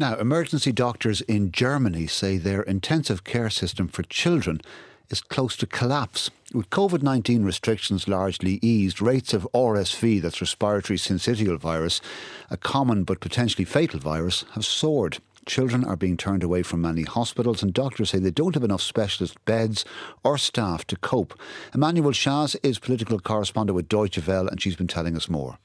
Now, emergency doctors in Germany say their intensive care system for children is close to collapse. With COVID 19 restrictions largely eased, rates of RSV, that's respiratory syncytial virus, a common but potentially fatal virus, have soared. Children are being turned away from many hospitals, and doctors say they don't have enough specialist beds or staff to cope. Emmanuelle Chaze is political correspondent with Deutsche Welle, and she's been telling us more.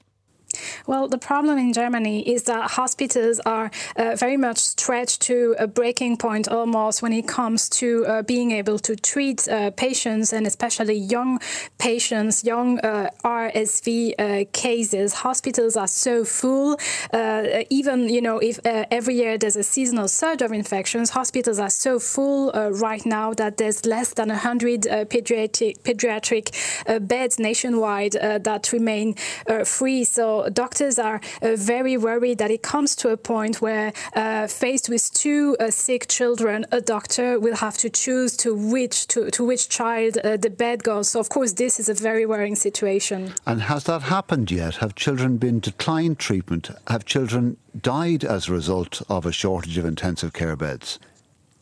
Well, the problem in Germany is that hospitals are uh, very much stretched to a breaking point almost when it comes to uh, being able to treat uh, patients and especially young patients, young uh, RSV uh, cases. Hospitals are so full. Uh, even, you know, if every year there's a seasonal surge of infections, hospitals are so full right now that there's less than 100 pediatric, pediatric beds nationwide that remain free. So doctors are uh, very worried that it comes to a point where, uh, faced with two uh, sick children, a doctor will have to choose to which to, to which child uh, the bed goes. So, of course, this is a very worrying situation. And has that happened yet? Have children been declined treatment? Have children died as a result of a shortage of intensive care beds?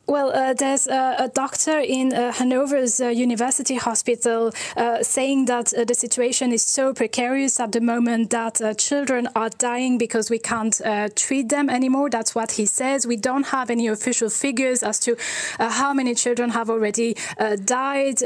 Well, uh, there's a, doctor in uh, Hanover's uh, University Hospital uh, saying that uh, the situation is so precarious at the moment that children are dying because we can't treat them anymore. That's what he says. We don't have any official figures as to how many children have already died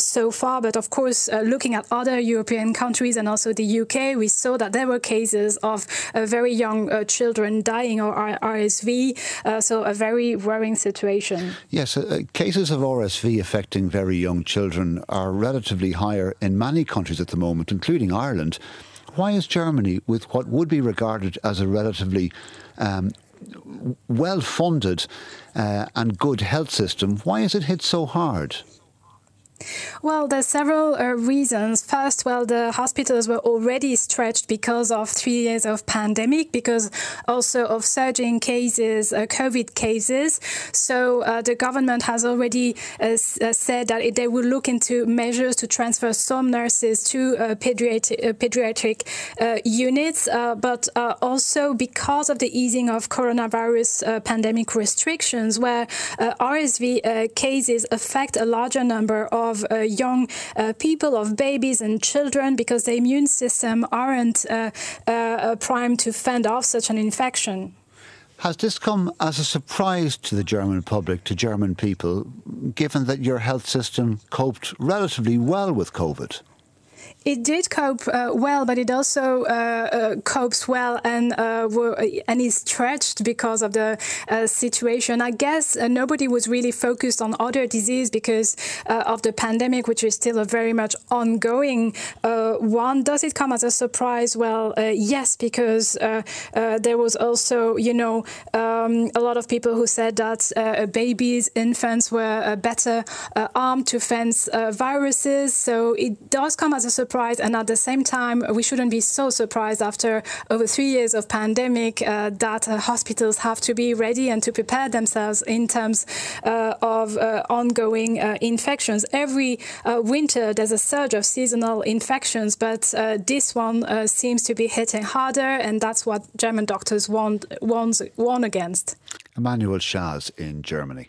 so far. But of course, looking at other European countries and also the UK, we saw that there were cases of very young children dying or RSV. so a very worrying situation situation. Yes, uh, cases of RSV affecting very young children are relatively higher in many countries at the moment, including Ireland. Why is Germany, with what would be regarded as a relatively um, well funded uh, and good health system, why is it hit so hard? Well, there's several uh, reasons. First, well, the hospitals were already stretched because of three years of pandemic, because also of surging cases, uh, COVID cases. So uh, the government has already uh, uh, said that they will look into measures to transfer some nurses to uh, pediatric, pediatric units, but also because of the easing of coronavirus pandemic restrictions, where RSV cases affect a larger number of of uh, young uh, people, of babies and children, because the immune system aren't uh, primed to fend off such an infection. Has this come as a surprise to the German public, to German people, given that your health system coped relatively well with COVID? It did cope uh, well, but it also uh, uh, copes well and uh, were, and is stretched because of the uh, situation. I guess uh, nobody was really focused on other disease because of the pandemic, which is still a very much ongoing one. Does it come as a surprise? Well, yes, because there was also, you know, um, a lot of people who said that babies, infants were better armed to fence viruses. So it does come as a surprise. And at the same time, we shouldn't be so surprised after over three years of pandemic uh, that uh, hospitals have to be ready and to prepare themselves in terms uh, of uh, ongoing uh, infections. Every uh, winter, there's a surge of seasonal infections, but this one seems to be hitting harder, and that's what German doctors warn, warns, warn against. Emmanuelle Chaze in Germany.